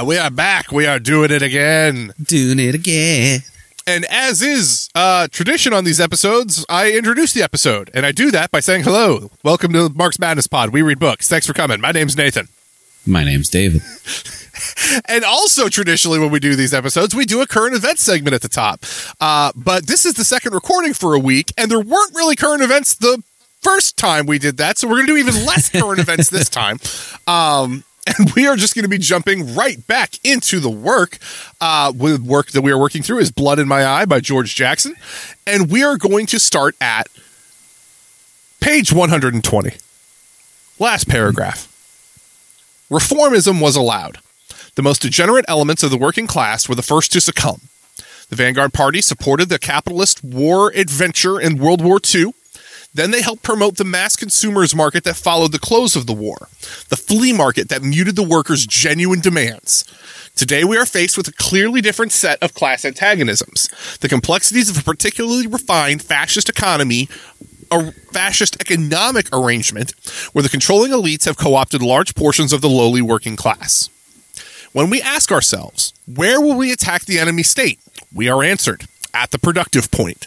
yeah, we are back. We are doing it again. Doing it again. And as is uh, tradition on these episodes, I introduce the episode, and I do that by saying hello. Welcome to Marx Madness Pod. We read books. Thanks for coming. My name's Nathan. My name's David. And also, traditionally, when we do these episodes, we do a current event segment at the top. Uh, but this is the second recording for a week, and there weren't really current events the first time we did that. So we're going to do even less current events this time. Um, and we are just going to be jumping right back into the work uh, with work that we are working through is Blood in My Eye by George Jackson. And we are going to start at page 120. Last paragraph. Reformism was allowed. The most degenerate elements of the working class were the first to succumb. The Vanguard Party supported the capitalist war adventure in World War II. Then they helped promote the mass consumers market that followed the close of the war, the flea market that muted the workers' genuine demands. Today we are faced with a clearly different set of class antagonisms. The complexities of a particularly refined fascist economy a fascist economic arrangement where the controlling elites have co opted large portions of the lowly working class. When we ask ourselves, where will we attack the enemy state? We are answered at the productive point.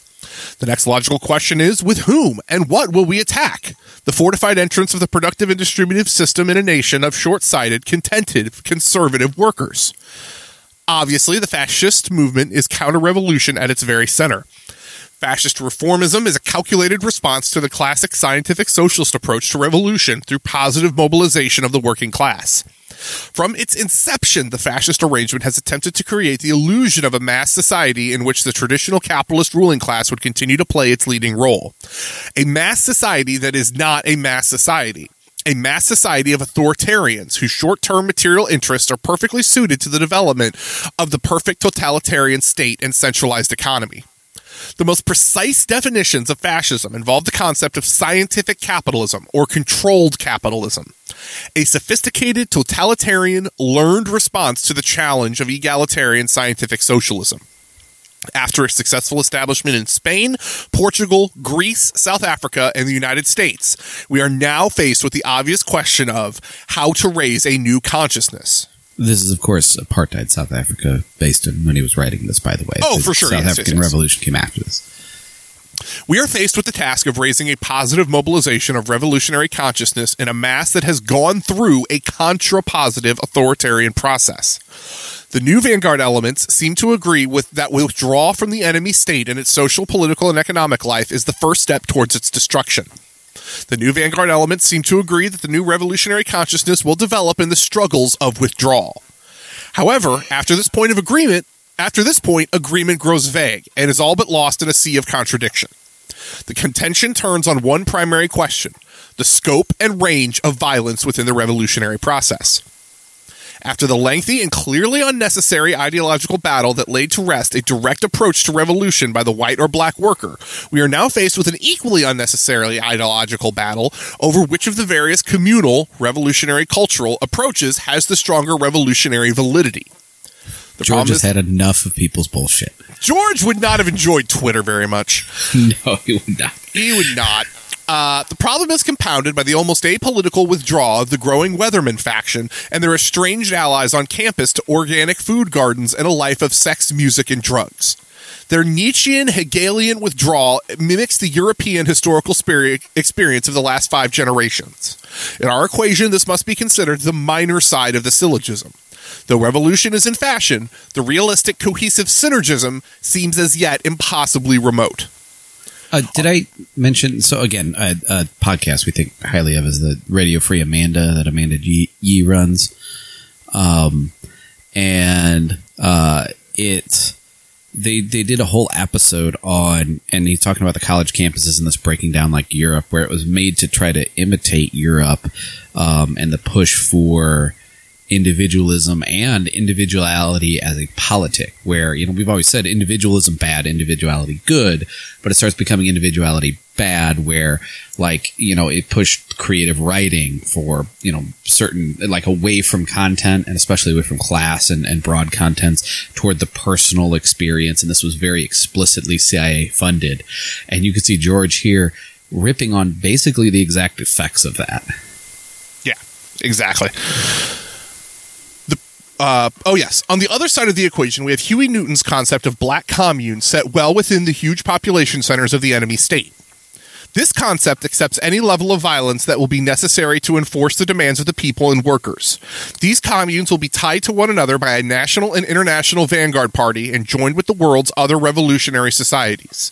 The next logical question is with whom and what will we attack? The fortified entrance of the productive and distributive system in a nation of short sighted, contented, conservative workers. Obviously, the fascist movement is counter revolution at its very center. Fascist reformism is a calculated response to the classic scientific socialist approach to revolution through positive mobilization of the working class. From its inception, the fascist arrangement has attempted to create the illusion of a mass society in which the traditional capitalist ruling class would continue to play its leading role. A mass society that is not a mass society. A mass society of authoritarians whose short term material interests are perfectly suited to the development of the perfect totalitarian state and centralized economy. The most precise definitions of fascism involve the concept of scientific capitalism or controlled capitalism, a sophisticated, totalitarian, learned response to the challenge of egalitarian scientific socialism. After a successful establishment in Spain, Portugal, Greece, South Africa, and the United States, we are now faced with the obvious question of how to raise a new consciousness. This is, of course, apartheid South Africa, based on when he was writing this, by the way. Oh, The for sure, South yes, African yes, yes. Revolution came after this. We are faced with the task of raising a positive mobilization of revolutionary consciousness in a mass that has gone through a contra-positive authoritarian process. The new vanguard elements seem to agree with that withdrawal from the enemy state and its social, political, and economic life is the first step towards its destruction. The new vanguard elements seem to agree that the new revolutionary consciousness will develop in the struggles of withdrawal. However, after this point of agreement, after this point, agreement grows vague and is all but lost in a sea of contradiction. The contention turns on one primary question the scope and range of violence within the revolutionary process. After the lengthy and clearly unnecessary ideological battle that laid to rest a direct approach to revolution by the white or black worker, we are now faced with an equally unnecessarily ideological battle over which of the various communal, revolutionary, cultural approaches has the stronger revolutionary validity. The George has is, had enough of people's bullshit. George would not have enjoyed Twitter very much. No, he would not. He would not. Uh, the problem is compounded by the almost apolitical withdrawal of the growing Weatherman faction and their estranged allies on campus to organic food gardens and a life of sex, music, and drugs. Their Nietzschean Hegelian withdrawal mimics the European historical experience of the last five generations. In our equation, this must be considered the minor side of the syllogism. Though revolution is in fashion, the realistic cohesive synergism seems as yet impossibly remote. Uh, did I mention? So again, a, a podcast we think highly of is the Radio Free Amanda that Amanda Yee, Yee runs, um, and uh, it they they did a whole episode on, and he's talking about the college campuses and this breaking down like Europe, where it was made to try to imitate Europe, um, and the push for individualism and individuality as a politic where you know we've always said individualism bad individuality good but it starts becoming individuality bad where like you know it pushed creative writing for you know certain like away from content and especially away from class and, and broad contents toward the personal experience and this was very explicitly cia funded and you can see george here ripping on basically the exact effects of that Yeah. exactly. Uh, oh yes, on the other side of the equation, we have Huey Newton's concept of black communes set well within the huge population centers of the enemy state. This concept accepts any level of violence that will be necessary to enforce the demands of the people and workers. These communes will be tied to one another by a national and international vanguard party and joined with the world's other revolutionary societies.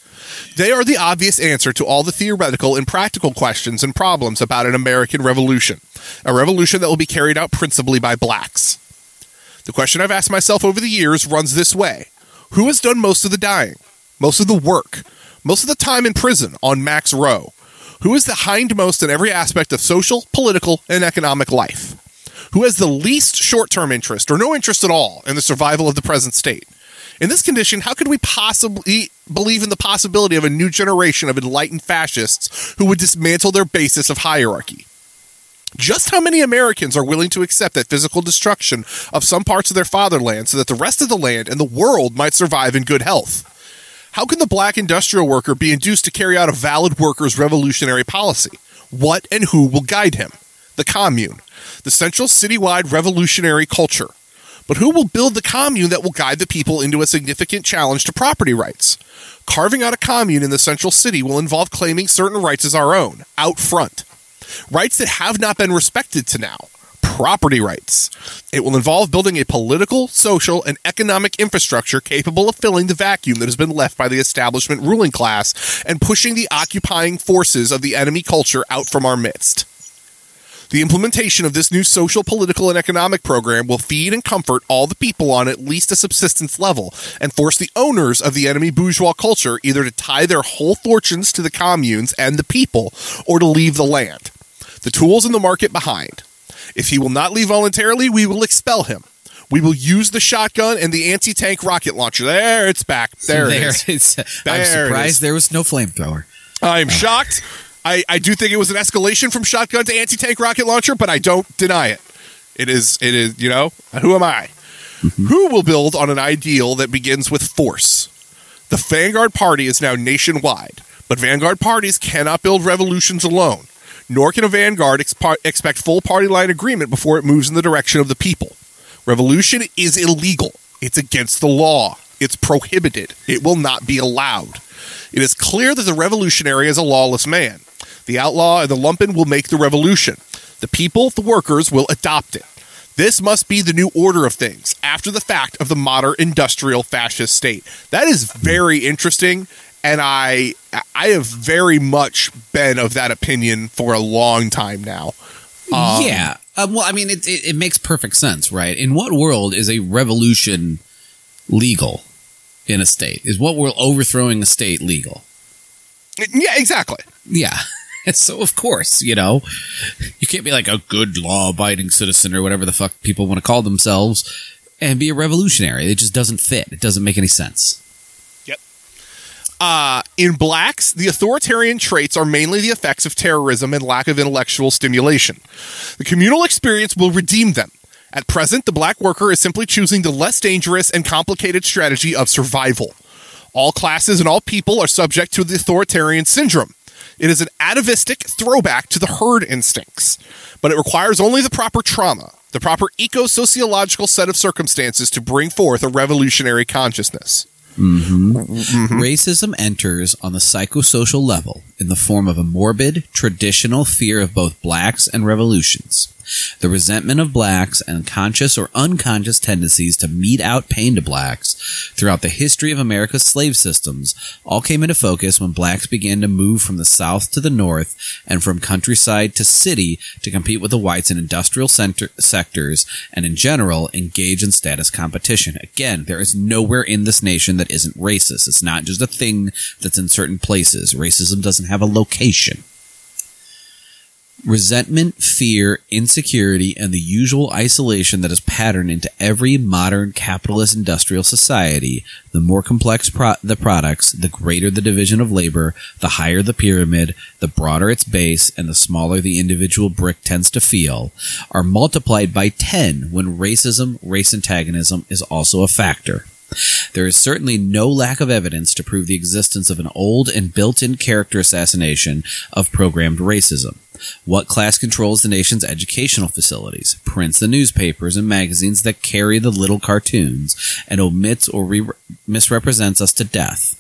They are the obvious answer to all the theoretical and practical questions and problems about an American revolution, a revolution that will be carried out principally by blacks. The question I've asked myself over the years runs this way Who has done most of the dying, most of the work, most of the time in prison on Max Row? Who is the hindmost in every aspect of social, political, and economic life? Who has the least short term interest or no interest at all in the survival of the present state? In this condition, how could we possibly believe in the possibility of a new generation of enlightened fascists who would dismantle their basis of hierarchy? Just how many Americans are willing to accept that physical destruction of some parts of their fatherland so that the rest of the land and the world might survive in good health? How can the black industrial worker be induced to carry out a valid workers' revolutionary policy? What and who will guide him? The commune, the central citywide revolutionary culture. But who will build the commune that will guide the people into a significant challenge to property rights? Carving out a commune in the central city will involve claiming certain rights as our own, out front. Rights that have not been respected to now property rights. It will involve building a political, social, and economic infrastructure capable of filling the vacuum that has been left by the establishment ruling class and pushing the occupying forces of the enemy culture out from our midst. The implementation of this new social, political, and economic program will feed and comfort all the people on at least a subsistence level and force the owners of the enemy bourgeois culture either to tie their whole fortunes to the communes and the people or to leave the land. The tools in the market behind. If he will not leave voluntarily, we will expel him. We will use the shotgun and the anti tank rocket launcher. There, it's back. There, uh, there it is. I'm surprised is. there was no flamethrower. I'm shocked. I, I do think it was an escalation from shotgun to anti tank rocket launcher, but I don't deny it. It is, it is, you know, who am I? Mm-hmm. Who will build on an ideal that begins with force? The Vanguard Party is now nationwide, but Vanguard parties cannot build revolutions alone, nor can a Vanguard expect full party line agreement before it moves in the direction of the people. Revolution is illegal, it's against the law, it's prohibited, it will not be allowed. It is clear that the revolutionary is a lawless man. The outlaw and the lumpen will make the revolution. The people, the workers, will adopt it. This must be the new order of things after the fact of the modern industrial fascist state. That is very interesting, and I I have very much been of that opinion for a long time now. Um, yeah. Uh, well, I mean, it, it, it makes perfect sense, right? In what world is a revolution legal in a state? Is what we're overthrowing a state legal? Yeah, exactly. Yeah. So of course, you know, you can't be like a good law-abiding citizen or whatever the fuck people want to call themselves and be a revolutionary. It just doesn't fit. It doesn't make any sense. Uh, in blacks, the authoritarian traits are mainly the effects of terrorism and lack of intellectual stimulation. The communal experience will redeem them. At present, the black worker is simply choosing the less dangerous and complicated strategy of survival. All classes and all people are subject to the authoritarian syndrome. It is an atavistic throwback to the herd instincts, but it requires only the proper trauma, the proper eco sociological set of circumstances to bring forth a revolutionary consciousness. Mm-hmm. Racism enters on the psychosocial level in the form of a morbid, traditional fear of both blacks and revolutions. The resentment of blacks and conscious or unconscious tendencies to mete out pain to blacks throughout the history of America's slave systems all came into focus when blacks began to move from the south to the north and from countryside to city to compete with the whites in industrial center- sectors and in general engage in status competition. Again, there is nowhere in this nation that isn't racist. It's not just a thing that's in certain places. Racism doesn't have a location. Resentment, fear, insecurity, and the usual isolation that is patterned into every modern capitalist industrial society. The more complex pro- the products, the greater the division of labor, the higher the pyramid, the broader its base, and the smaller the individual brick tends to feel, are multiplied by 10 when racism, race antagonism is also a factor. There is certainly no lack of evidence to prove the existence of an old and built in character assassination of programmed racism. What class controls the nation's educational facilities, prints the newspapers and magazines that carry the little cartoons, and omits or re- misrepresents us to death?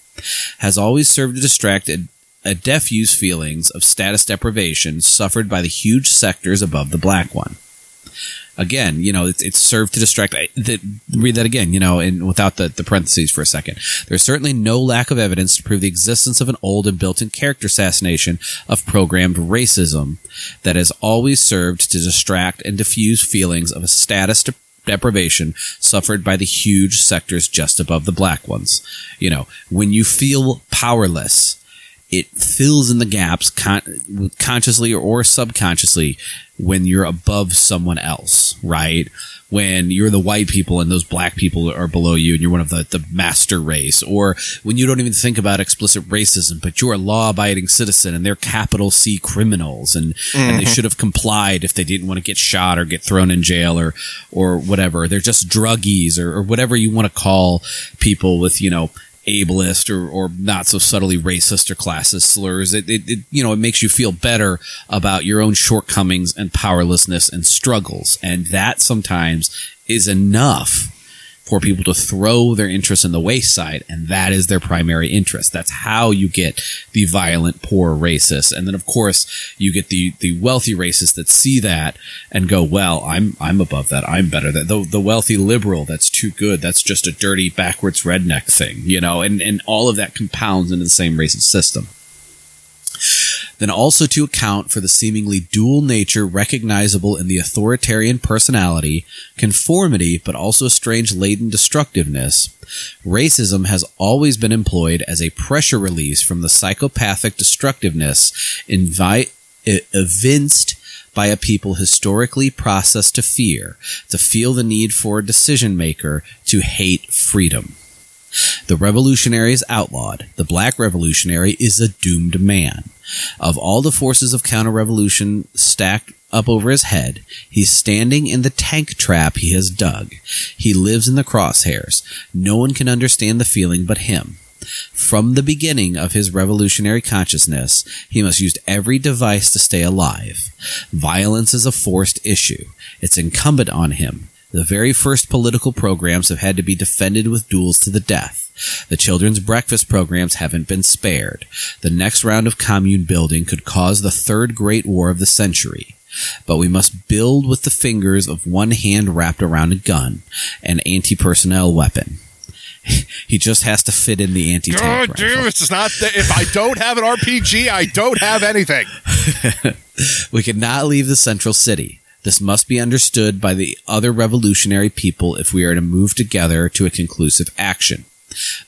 Has always served to distract a, a deaf feelings of status deprivation suffered by the huge sectors above the black one again, you know, it's, it's served to distract. I, the, read that again, you know, and without the, the parentheses for a second. There's certainly no lack of evidence to prove the existence of an old and built-in character assassination of programmed racism that has always served to distract and diffuse feelings of a status de- deprivation suffered by the huge sectors just above the black ones. You know, when you feel powerless, it fills in the gaps con- consciously or subconsciously when you're above someone else, right? When you're the white people and those black people are below you and you're one of the, the master race, or when you don't even think about explicit racism, but you're a law abiding citizen and they're capital C criminals and, mm-hmm. and they mm-hmm. should have complied if they didn't want to get shot or get thrown in jail or, or whatever. They're just druggies or, or whatever you want to call people with, you know, ableist or, or not so subtly racist or classist slurs. It, it, it, you know, it makes you feel better about your own shortcomings and powerlessness and struggles. And that sometimes is enough for people to throw their interest in the wayside, and that is their primary interest. That's how you get the violent, poor racist. and then of course you get the the wealthy racists that see that and go, "Well, I'm I'm above that. I'm better than the the wealthy liberal. That's too good. That's just a dirty backwards redneck thing, you know." And and all of that compounds into the same racist system then also to account for the seemingly dual nature recognizable in the authoritarian personality, conformity, but also strange latent destructiveness, racism has always been employed as a pressure release from the psychopathic destructiveness invi- evinced by a people historically processed to fear, to feel the need for a decision maker, to hate freedom. The revolutionary is outlawed. The black revolutionary is a doomed man. Of all the forces of counter-revolution stacked up over his head, he's standing in the tank trap he has dug. He lives in the crosshairs. No one can understand the feeling but him. From the beginning of his revolutionary consciousness, he must use every device to stay alive. Violence is a forced issue. It's incumbent on him. The very first political programs have had to be defended with duels to the death. The children's breakfast programs haven't been spared. The next round of commune building could cause the third great war of the century. But we must build with the fingers of one hand wrapped around a gun, an anti-personnel weapon. he just has to fit in the anti tank. Oh, dude, it's not. that if I don't have an RPG, I don't have anything. we cannot leave the central city. This must be understood by the other revolutionary people if we are to move together to a conclusive action.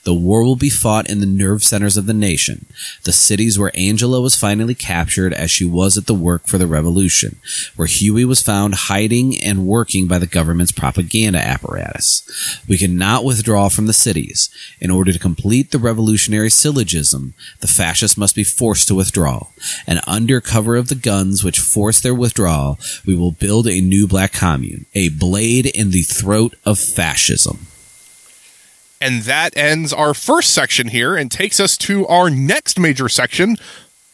The war will be fought in the nerve centers of the nation, the cities where Angela was finally captured as she was at the work for the revolution, where Huey was found hiding and working by the government's propaganda apparatus. We cannot withdraw from the cities. In order to complete the revolutionary syllogism, the fascists must be forced to withdraw. And under cover of the guns which force their withdrawal, we will build a new black commune, a blade in the throat of fascism. And that ends our first section here and takes us to our next major section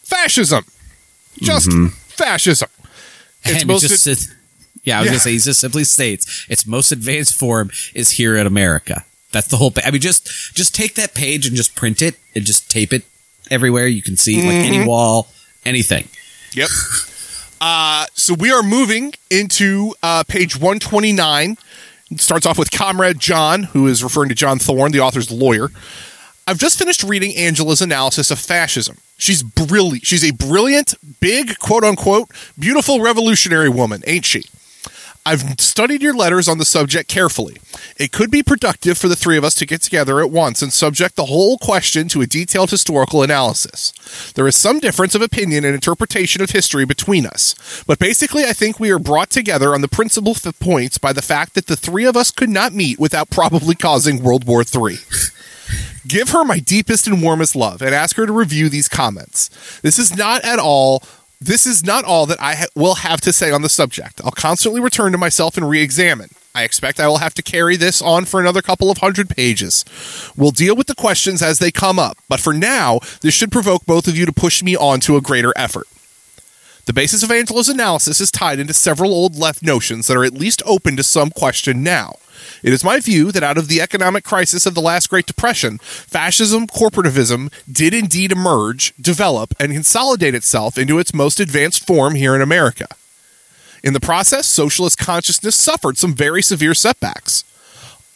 fascism. Just mm-hmm. fascism. It's most. Just, it, yeah, I was yeah. going to say, he just simply states its most advanced form is here in America. That's the whole. Thing. I mean, just just take that page and just print it and just tape it everywhere you can see, mm-hmm. like any mm-hmm. wall, anything. Yep. Uh, so we are moving into uh, page 129 starts off with Comrade John, who is referring to John Thorne, the author's lawyer. I've just finished reading Angela's analysis of fascism. She's brilliant. She's a brilliant, big, quote unquote, beautiful revolutionary woman, ain't she? I've studied your letters on the subject carefully. It could be productive for the three of us to get together at once and subject the whole question to a detailed historical analysis. There is some difference of opinion and interpretation of history between us, but basically I think we are brought together on the principal f- points by the fact that the three of us could not meet without probably causing World War III. Give her my deepest and warmest love and ask her to review these comments. This is not at all this is not all that I ha- will have to say on the subject. I'll constantly return to myself and re examine. I expect I will have to carry this on for another couple of hundred pages. We'll deal with the questions as they come up, but for now, this should provoke both of you to push me on to a greater effort. The basis of Angela's analysis is tied into several old left notions that are at least open to some question now. It is my view that out of the economic crisis of the last Great Depression, fascism, corporativism did indeed emerge, develop, and consolidate itself into its most advanced form here in America. In the process, socialist consciousness suffered some very severe setbacks.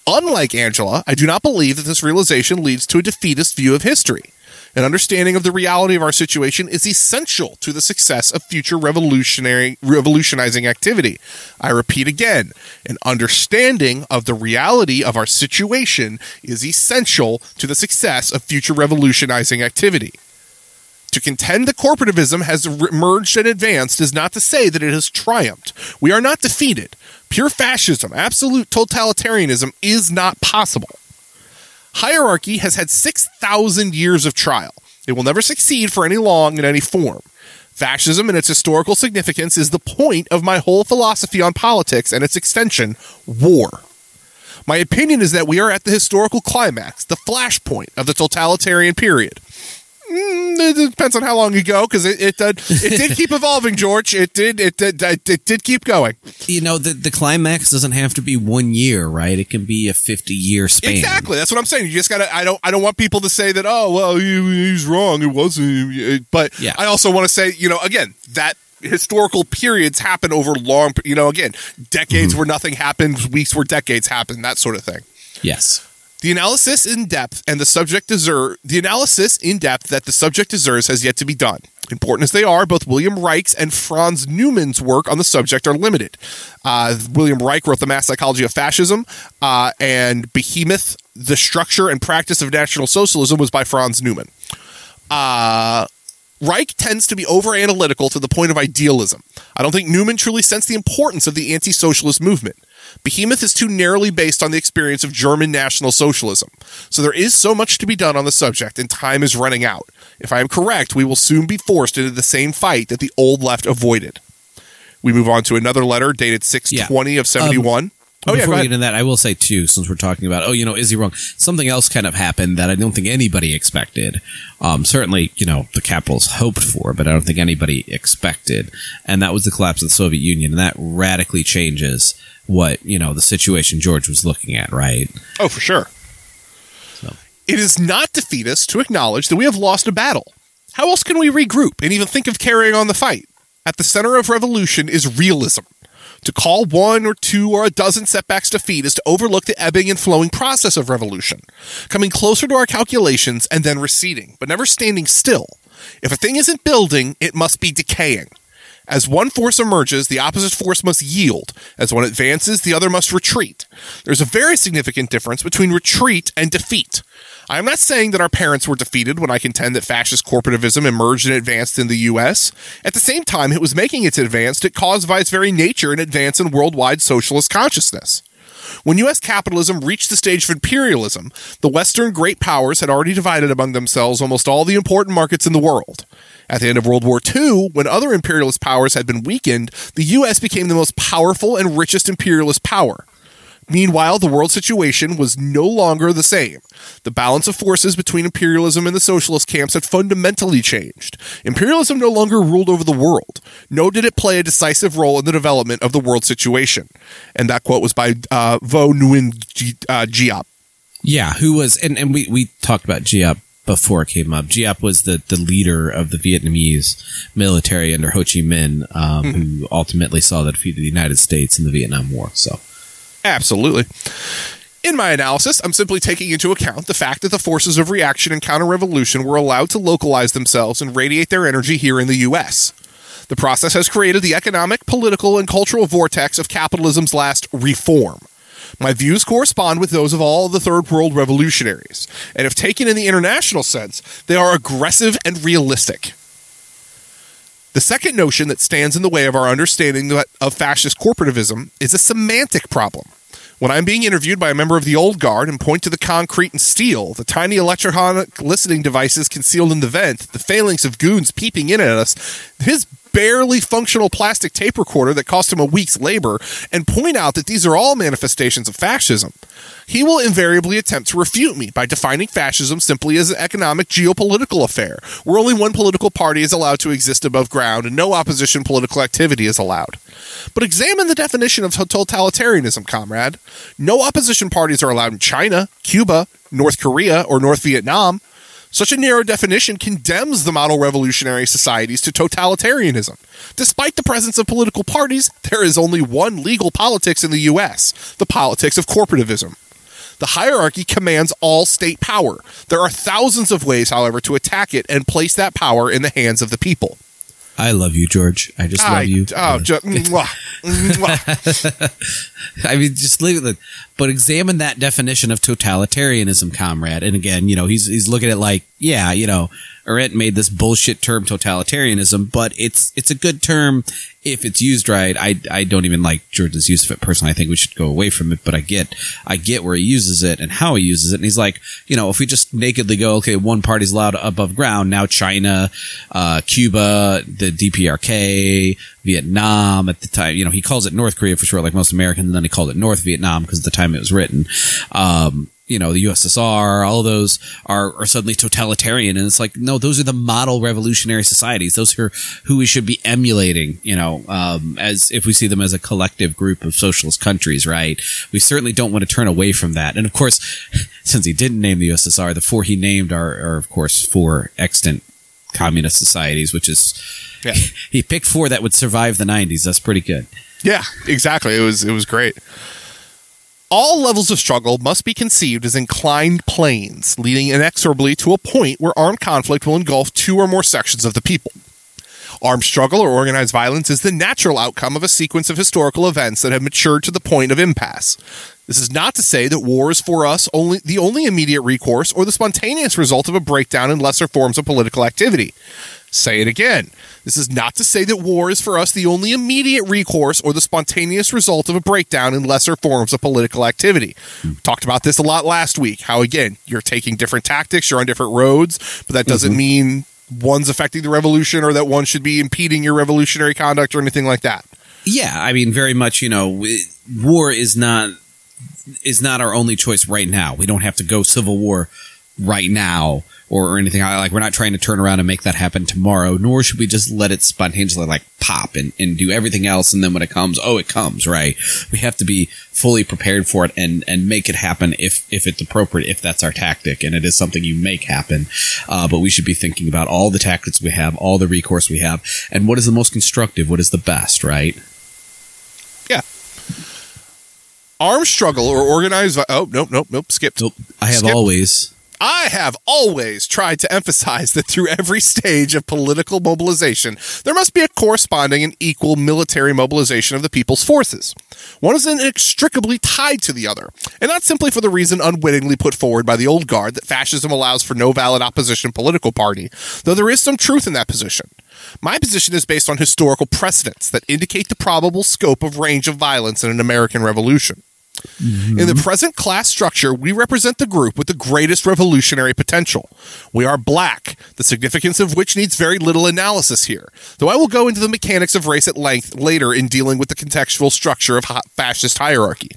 Unlike Angela, I do not believe that this realization leads to a defeatist view of history. An understanding of the reality of our situation is essential to the success of future revolutionary revolutionizing activity. I repeat again, an understanding of the reality of our situation is essential to the success of future revolutionizing activity. To contend that corporativism has emerged and advanced is not to say that it has triumphed. We are not defeated. Pure fascism, absolute totalitarianism is not possible. Hierarchy has had 6,000 years of trial. It will never succeed for any long in any form. Fascism and its historical significance is the point of my whole philosophy on politics and its extension, war. My opinion is that we are at the historical climax, the flashpoint of the totalitarian period. Mm, it depends on how long you go because it it, uh, it did keep evolving, George. It did it did it, did keep going. You know, the the climax doesn't have to be one year, right? It can be a fifty year span. Exactly. That's what I'm saying. You just gotta. I don't. I don't want people to say that. Oh well, he, he's wrong. It wasn't. But Yeah. I also want to say, you know, again that historical periods happen over long. You know, again, decades where nothing happens, weeks where decades happen, that sort of thing. Yes. The analysis in depth and the subject deserve the analysis in depth that the subject deserves has yet to be done. Important as they are, both William Reich's and Franz Neumann's work on the subject are limited. Uh, William Reich wrote The Mass Psychology of Fascism, uh, and Behemoth, The Structure and Practice of National Socialism was by Franz Neumann. Uh, Reich tends to be over analytical to the point of idealism. I don't think Neumann truly sensed the importance of the anti socialist movement. Behemoth is too narrowly based on the experience of German National Socialism. So there is so much to be done on the subject, and time is running out. If I am correct, we will soon be forced into the same fight that the old left avoided. We move on to another letter dated 620 of 71. oh, yeah, Before go we get into that, I will say too, since we're talking about, oh, you know, is he wrong? Something else kind of happened that I don't think anybody expected. Um, certainly, you know, the capitals hoped for, but I don't think anybody expected, and that was the collapse of the Soviet Union, and that radically changes what you know the situation George was looking at, right? Oh, for sure. So. It is not defeatist to acknowledge that we have lost a battle. How else can we regroup and even think of carrying on the fight? At the center of revolution is realism. To call one or two or a dozen setbacks defeat is to overlook the ebbing and flowing process of revolution, coming closer to our calculations and then receding, but never standing still. If a thing isn't building, it must be decaying. As one force emerges, the opposite force must yield. As one advances, the other must retreat. There's a very significant difference between retreat and defeat. I am not saying that our parents were defeated when I contend that fascist corporativism emerged and advanced in the US. At the same time it was making its advance, it caused by its very nature an advance in worldwide socialist consciousness. When U.S. capitalism reached the stage of imperialism, the Western great powers had already divided among themselves almost all the important markets in the world. At the end of World War II, when other imperialist powers had been weakened, the U.S. became the most powerful and richest imperialist power. Meanwhile, the world situation was no longer the same. The balance of forces between imperialism and the socialist camps had fundamentally changed. Imperialism no longer ruled over the world, nor did it play a decisive role in the development of the world situation. And that quote was by uh, Vo Nguyen Gi- uh, Giap. Yeah, who was and, and we, we talked about Giap before it came up. Giap was the, the leader of the Vietnamese military under Ho Chi Minh, um, who ultimately saw the defeat of the United States in the Vietnam War. So Absolutely. In my analysis, I'm simply taking into account the fact that the forces of reaction and counter revolution were allowed to localize themselves and radiate their energy here in the U.S. The process has created the economic, political, and cultural vortex of capitalism's last reform. My views correspond with those of all the Third World revolutionaries, and if taken in the international sense, they are aggressive and realistic. The second notion that stands in the way of our understanding of fascist corporativism is a semantic problem. When I'm being interviewed by a member of the old guard and point to the concrete and steel, the tiny electronic listening devices concealed in the vent, the phalanx of goons peeping in at us, his barely functional plastic tape recorder that cost him a week's labor and point out that these are all manifestations of fascism, he will invariably attempt to refute me by defining fascism simply as an economic geopolitical affair, where only one political party is allowed to exist above ground and no opposition political activity is allowed. But examine the definition of totalitarianism, comrade. No opposition parties are allowed in China, Cuba, North Korea, or North Vietnam. Such a narrow definition condemns the model revolutionary societies to totalitarianism. Despite the presence of political parties, there is only one legal politics in the US the politics of corporativism. The hierarchy commands all state power. There are thousands of ways, however, to attack it and place that power in the hands of the people. I love you, George. I just I, love you. Oh, ju- mwah, mwah. I mean, just leave it. But examine that definition of totalitarianism, comrade. And again, you know, he's he's looking at it like, yeah, you know, Arendt made this bullshit term totalitarianism, but it's it's a good term if it's used right. I I don't even like George's use of it personally. I think we should go away from it. But I get I get where he uses it and how he uses it. And he's like, you know, if we just nakedly go, okay, one party's allowed above ground. Now China, uh, Cuba, the DPRK, Vietnam at the time. You know, he calls it North Korea for sure, like most Americans. And then he called it North Vietnam because the time it was written. Um, you know, the USSR, all those are, are suddenly totalitarian. And it's like, no, those are the model revolutionary societies. Those are who we should be emulating, you know, um, as if we see them as a collective group of socialist countries, right? We certainly don't want to turn away from that. And of course, since he didn't name the USSR, the four he named are, are of course, four extant communist societies, which is, Yeah. he picked four that would survive the 90s. That's pretty good. Yeah, exactly. It was it was great. All levels of struggle must be conceived as inclined planes, leading inexorably to a point where armed conflict will engulf two or more sections of the people. Armed struggle or organized violence is the natural outcome of a sequence of historical events that have matured to the point of impasse. This is not to say that war is for us only the only immediate recourse or the spontaneous result of a breakdown in lesser forms of political activity. Say it again. This is not to say that war is for us the only immediate recourse or the spontaneous result of a breakdown in lesser forms of political activity. Hmm. We talked about this a lot last week. How, again, you're taking different tactics, you're on different roads, but that doesn't mm-hmm. mean one's affecting the revolution or that one should be impeding your revolutionary conduct or anything like that. Yeah, I mean, very much. You know, war is not is not our only choice right now. We don't have to go civil war right now or, or anything like. We're not trying to turn around and make that happen tomorrow. Nor should we just let it spontaneously like pop and, and do everything else. And then when it comes, oh, it comes. Right? We have to be fully prepared for it and and make it happen if if it's appropriate. If that's our tactic and it is something you make happen. Uh, but we should be thinking about all the tactics we have, all the recourse we have, and what is the most constructive. What is the best? Right? Yeah. Armed struggle or organized. Vi- oh, nope, nope, nope. Skipped. I have Skip. always. I have always tried to emphasize that through every stage of political mobilization, there must be a corresponding and equal military mobilization of the people's forces. One is inextricably tied to the other, and not simply for the reason unwittingly put forward by the old guard that fascism allows for no valid opposition political party, though there is some truth in that position. My position is based on historical precedents that indicate the probable scope of range of violence in an American revolution. In the present class structure, we represent the group with the greatest revolutionary potential. We are black, the significance of which needs very little analysis here, though I will go into the mechanics of race at length later in dealing with the contextual structure of fascist hierarchy.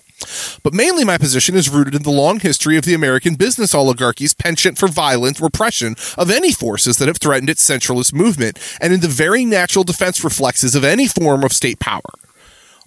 But mainly my position is rooted in the long history of the American business oligarchy's penchant for violent repression of any forces that have threatened its centralist movement, and in the very natural defense reflexes of any form of state power.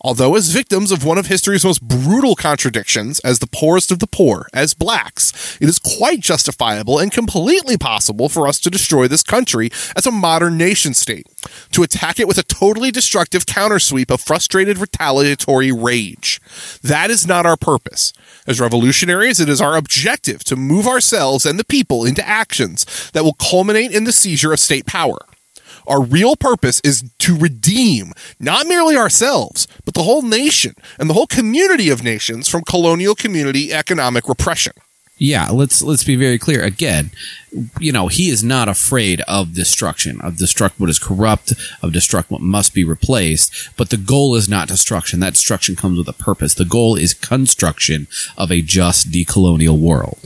Although, as victims of one of history's most brutal contradictions, as the poorest of the poor, as blacks, it is quite justifiable and completely possible for us to destroy this country as a modern nation state, to attack it with a totally destructive countersweep of frustrated retaliatory rage. That is not our purpose. As revolutionaries, it is our objective to move ourselves and the people into actions that will culminate in the seizure of state power. Our real purpose is to redeem not merely ourselves, but the whole nation and the whole community of nations from colonial community economic repression. Yeah, let's let's be very clear. Again, you know, he is not afraid of destruction, of destruct what is corrupt, of destruct what must be replaced. But the goal is not destruction. That destruction comes with a purpose. The goal is construction of a just decolonial world.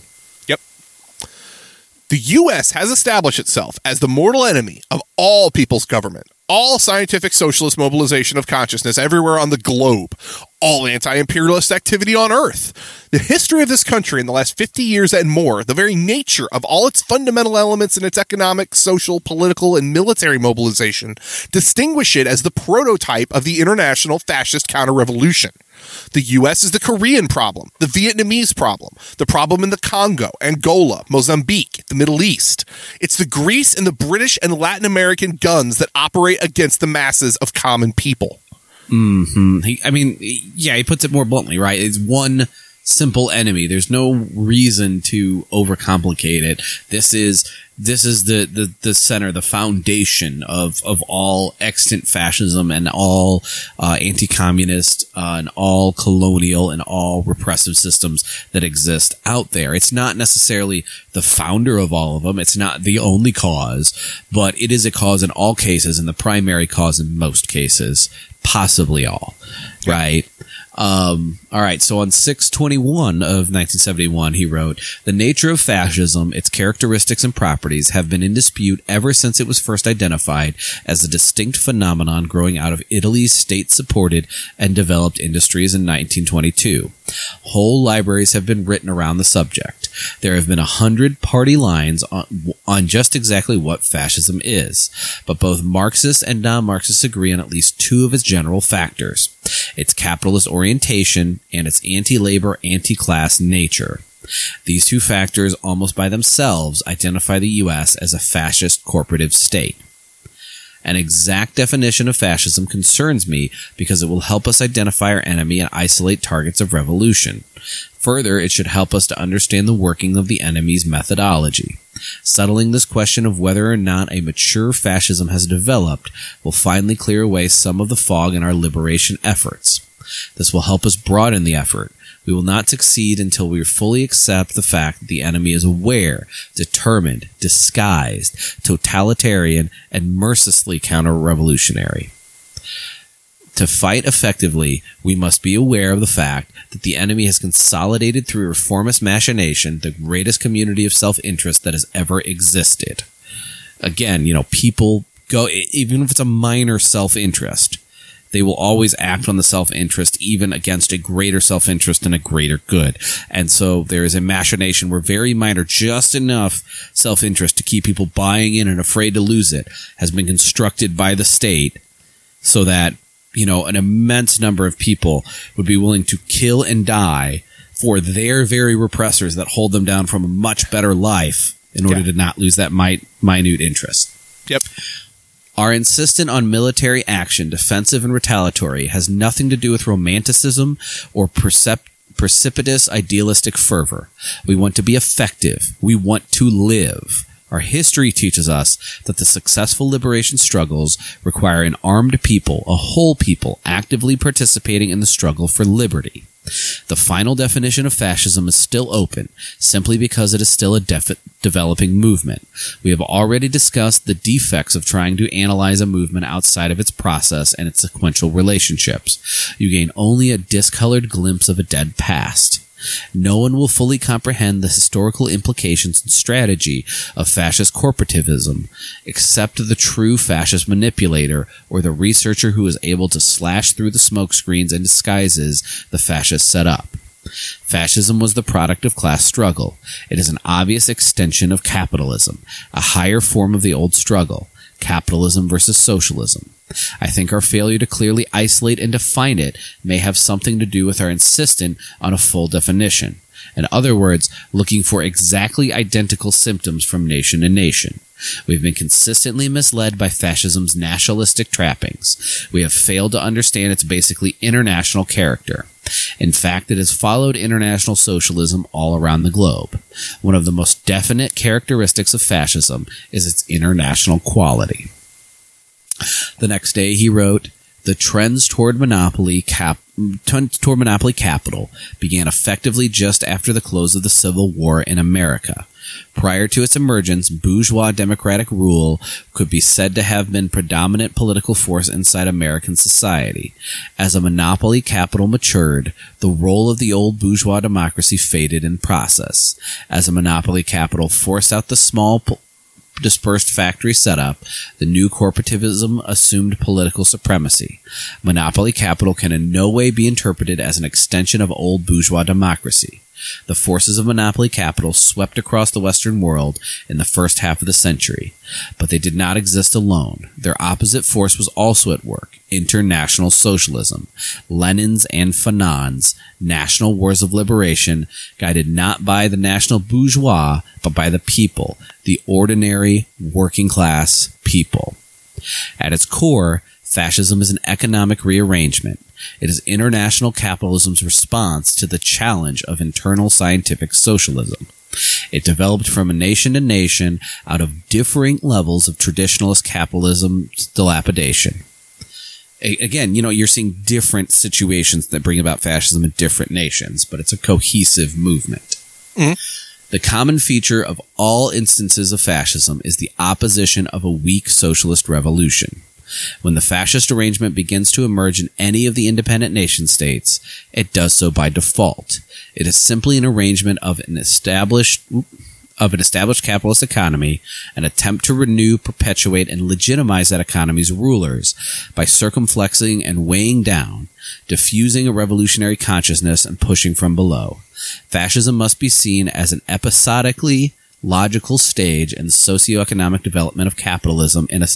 The U.S. has established itself as the mortal enemy of all people's government, all scientific socialist mobilization of consciousness everywhere on the globe, all anti imperialist activity on Earth. The history of this country in the last 50 years and more, the very nature of all its fundamental elements in its economic, social, political, and military mobilization distinguish it as the prototype of the international fascist counter-revolution. The US is the Korean problem, the Vietnamese problem, the problem in the Congo, Angola, Mozambique, the Middle East. It's the Greece and the British and Latin American guns that operate against the masses of common people. Mm-hmm. He, I mean, yeah, he puts it more bluntly, right? It's one simple enemy. There's no reason to overcomplicate it. This is this is the, the, the center, the foundation of, of all extant fascism and all uh, anti-communist uh, and all colonial and all repressive systems that exist out there. It's not necessarily the founder of all of them. It's not the only cause, but it is a cause in all cases and the primary cause in most cases, possibly all, right? Um, all right. So on 621 of 1971, he wrote, the nature of fascism, its characteristics and properties have been in dispute ever since it was first identified as a distinct phenomenon growing out of Italy's state supported and developed industries in 1922. Whole libraries have been written around the subject. There have been a hundred party lines on, on just exactly what fascism is, but both Marxists and non-Marxists agree on at least two of its general factors. Its capitalist orientation and its anti-labor, anti-class nature. These two factors almost by themselves identify the U.S. as a fascist corporative state. An exact definition of fascism concerns me because it will help us identify our enemy and isolate targets of revolution. Further, it should help us to understand the working of the enemy's methodology. Settling this question of whether or not a mature fascism has developed will finally clear away some of the fog in our liberation efforts. This will help us broaden the effort. We will not succeed until we fully accept the fact that the enemy is aware, determined, disguised, totalitarian, and mercilessly counter-revolutionary. To fight effectively, we must be aware of the fact that the enemy has consolidated through reformist machination the greatest community of self-interest that has ever existed. Again, you know, people go, even if it's a minor self-interest, they will always act on the self-interest even against a greater self-interest and a greater good. And so there is a machination where very minor, just enough self-interest to keep people buying in and afraid to lose it has been constructed by the state so that you know, an immense number of people would be willing to kill and die for their very repressors that hold them down from a much better life in order Yeah. to not lose that mi- minute interest. Yep. Our insistence on military action, defensive and retaliatory, has nothing to do with romanticism or precipitous idealistic fervor. We want to be effective. We want to live. Our history teaches us that the successful liberation struggles require an armed people, a whole people, actively participating in the struggle for liberty. The final definition of fascism is still open, simply because it is still a def- developing movement. We have already discussed the defects of trying to analyze a movement outside of its process and its sequential relationships. You gain only a discolored glimpse of a dead past. No one will fully comprehend the historical implications and strategy of fascist corporativism except the true fascist manipulator or the researcher who is able to slash through the smokescreens and disguises the fascists set up. Fascism was the product of class struggle. It is an obvious extension of capitalism, a higher form of the old struggle, capitalism versus socialism. I think our failure to clearly isolate and define it may have something to do with our insistence on a full definition. In other words, looking for exactly identical symptoms from nation to nation. We've been consistently misled by fascism's nationalistic trappings. We have failed to understand its basically international character. In fact, it has followed international socialism all around the globe. One of the most definite characteristics of fascism is its international quality. The next day he wrote, the trends toward monopoly cap toward monopoly capital began effectively just after the close of the Civil War in America. Prior to its emergence, bourgeois democratic rule could be said to have been predominant political force inside American society. As a monopoly capital matured, the role of the old bourgeois democracy faded in process. As a monopoly capital forced out the small po- dispersed factory setup, the new corporativism assumed political supremacy. Monopoly capital can in no way be interpreted as an extension of old bourgeois democracy. The forces of monopoly capital swept across the Western world in the first half of the century, but they did not exist alone. Their opposite force was also at work international socialism. Lenin's and Fanon's national wars of liberation, guided not by the national bourgeois, but by the people, the ordinary working class people. At its core, fascism is an economic rearrangement. It is international capitalism's response to the challenge of internal scientific socialism. It developed from a nation to nation out of differing levels of traditionalist capitalism's dilapidation. A- again, you know, you're seeing different situations that bring about fascism in different nations, but it's a cohesive movement. Mm-hmm. The common feature of all instances of fascism is the opposition of a weak socialist revolution. When the fascist arrangement begins to emerge in any of the independent nation states, it does so by default. It is simply an arrangement of an established of an established capitalist economy, an attempt to renew, perpetuate, and legitimize that economy's rulers by circumflexing and weighing down, diffusing a revolutionary consciousness and pushing from below. Fascism must be seen as an episodically logical stage in the socioeconomic development of capitalism in a,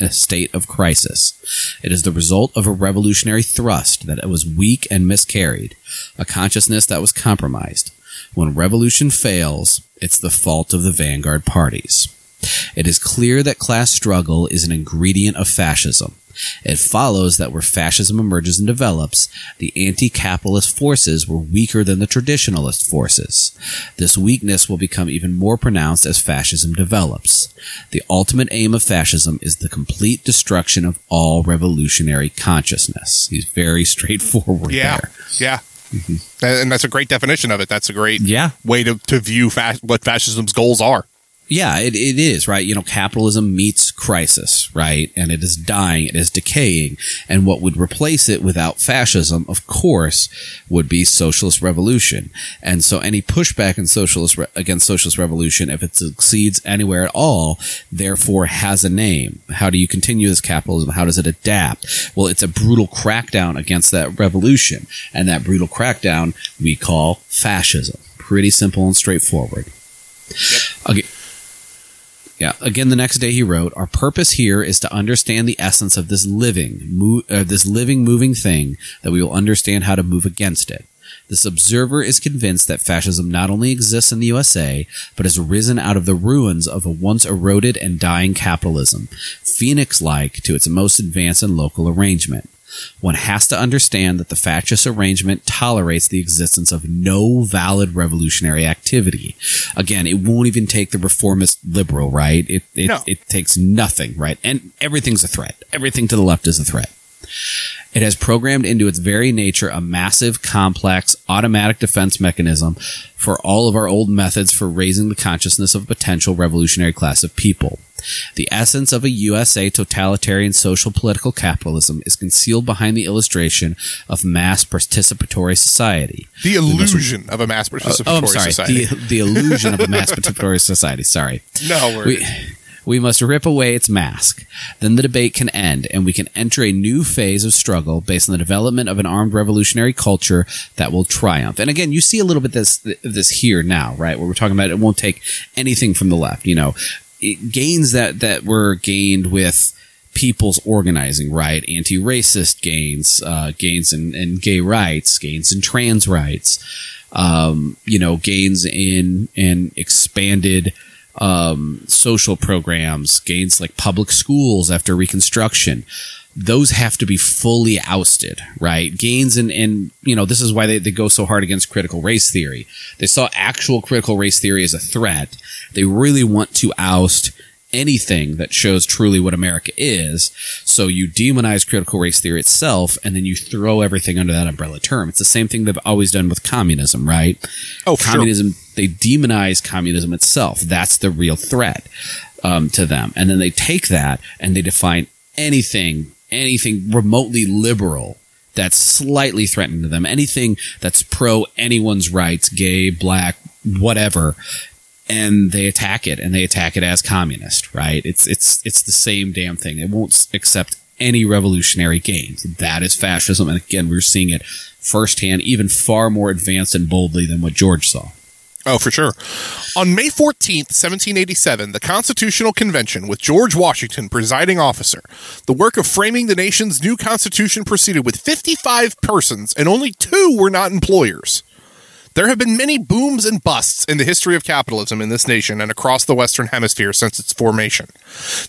a state of crisis. It is the result of a revolutionary thrust that was weak and miscarried, a consciousness that was compromised. When revolution fails, it's the fault of the vanguard parties. It is clear that class struggle is an ingredient of fascism. It follows that where fascism emerges and develops, the anti-capitalist forces were weaker than the traditionalist forces. This weakness will become even more pronounced as fascism develops. The ultimate aim of fascism is the complete destruction of all revolutionary consciousness. He's very straightforward Yeah, there. yeah. Mm-hmm. And that's a great definition of it. That's a great Yeah. way to, to view fa- what fascism's goals are. Yeah, it, it is, right? You know, capitalism meets crisis, right? And it is dying, it is decaying. And what would replace it without fascism, of course, would be socialist revolution. And so any pushback in socialist re- against socialist revolution, if it succeeds anywhere at all, therefore has a name. How do you continue this capitalism? How does it adapt? Well, it's a brutal crackdown against that revolution. And that brutal crackdown we call fascism. Pretty simple and straightforward. Okay. Yeah. Again, the next day he wrote, "Our purpose here is to understand the essence of this living, mo- uh, this living, moving thing, that we will understand how to move against it." This observer is convinced that fascism not only exists in the USA, but has risen out of the ruins of a once eroded and dying capitalism, phoenix-like to its most advanced and local arrangement. One has to understand that the fascist arrangement tolerates the existence of no valid revolutionary activity. Again, it won't even take the reformist liberal, right? It it, No. it takes nothing, right? And everything's a threat. Everything to the left is a threat. It has programmed into its very nature a massive, complex, automatic defense mechanism for all of our old methods for raising the consciousness of a potential revolutionary class of people. The essence of a USA totalitarian social political capitalism is concealed behind the illustration of mass participatory society. The illusion of a mass participatory Oh, I'm sorry. society. The, the illusion of a mass participatory society. Sorry. no, we're, We, must rip away its mask. Then the debate can end, and we can enter a new phase of struggle based on the development of an armed revolutionary culture that will triumph. And again, you see a little bit this this here now, right? Where we're talking about it won't take anything from the left. You know, it, gains that that were gained with people's organizing, right? Anti-racist gains, uh, gains in, in gay rights, gains in trans rights, um, you know, gains in in expanded um, social programs, gains like public schools after Reconstruction. Those have to be fully ousted, right? Gains and, and you know, this is why they, they go so hard against critical race theory. They saw actual critical race theory as a threat. They really want to oust anything that shows truly what America is. So you demonize critical race theory itself, and then you throw everything under that umbrella term. It's the same thing they've always done with communism, right? Oh, for sure. communism. They demonize communism itself. That's the real threat um, to them, and then they take that and they define anything, anything remotely liberal that's slightly threatening to them. Anything that's pro anyone's rights, gay, black, whatever, and they attack it and they attack it as communist, right? It's it's it's the same damn thing. It won't accept any revolutionary gains. That is fascism, and again, we're seeing it firsthand, even far more advanced and boldly than what George saw. Oh, for sure. On May 14th, 1787, the Constitutional Convention, with George Washington presiding officer, the work of framing the nation's new Constitution proceeded with 55 persons, and only two were not employers. There have been many booms and busts in the history of capitalism in this nation and across the Western Hemisphere since its formation.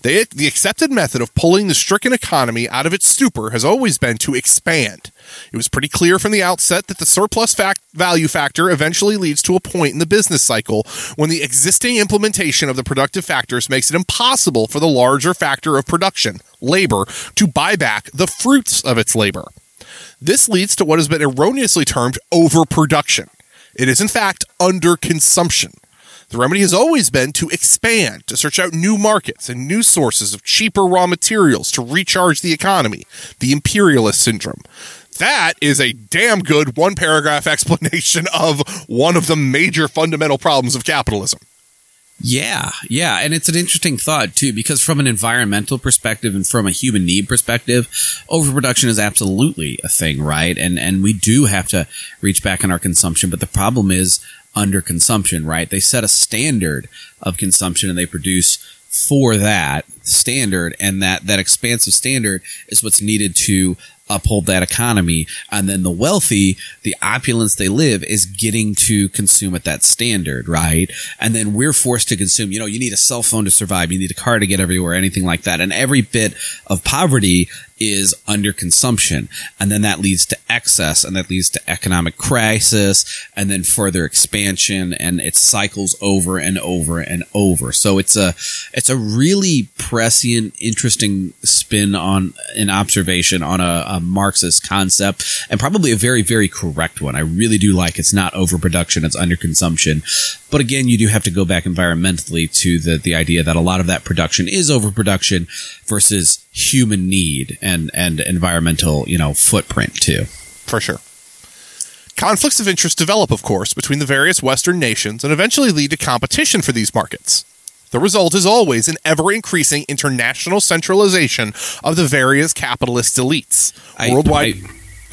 The accepted method of pulling the stricken economy out of its stupor has always been to expand. It was pretty clear from the outset that the surplus fact value factor eventually leads to a point in the business cycle when the existing implementation of the productive factors makes it impossible for the larger factor of production, labor, to buy back the fruits of its labor. This leads to what has been erroneously termed overproduction. It is, in fact, under consumption. The remedy has always been to expand, to search out new markets and new sources of cheaper raw materials to recharge the economy, the imperialist syndrome. That is a damn good one paragraph explanation of one of the major fundamental problems of capitalism. Yeah, yeah, and it's an interesting thought too because from an environmental perspective and from a human need perspective, overproduction is absolutely a thing, right? And and we do have to reach back on our consumption, but the problem is underconsumption, right? They set a standard of consumption and they produce for that standard and that that expansive standard is what's needed to uphold that economy. And then the wealthy, the opulence they live is getting to consume at that standard, right? And then we're forced to consume, you know, you need a cell phone to survive. You need a car to get everywhere, anything like that. And every bit of poverty is under consumption. And then that leads to excess and that leads to economic crisis and then further expansion and it cycles over and over and over. So it's a, it's a really prescient, interesting spin on an observation on a, a Marxist concept and probably a very, very correct one. I really do like it's not overproduction. It's underconsumption. But again, you do have to go back environmentally to the, the idea that a lot of that production is overproduction versus human need and, and environmental, you know, footprint too. For sure. Conflicts of interest develop, of course, between the various Western nations and eventually lead to competition for these markets. The result is always an ever increasing international centralization of the various capitalist elites. I, Worldwide.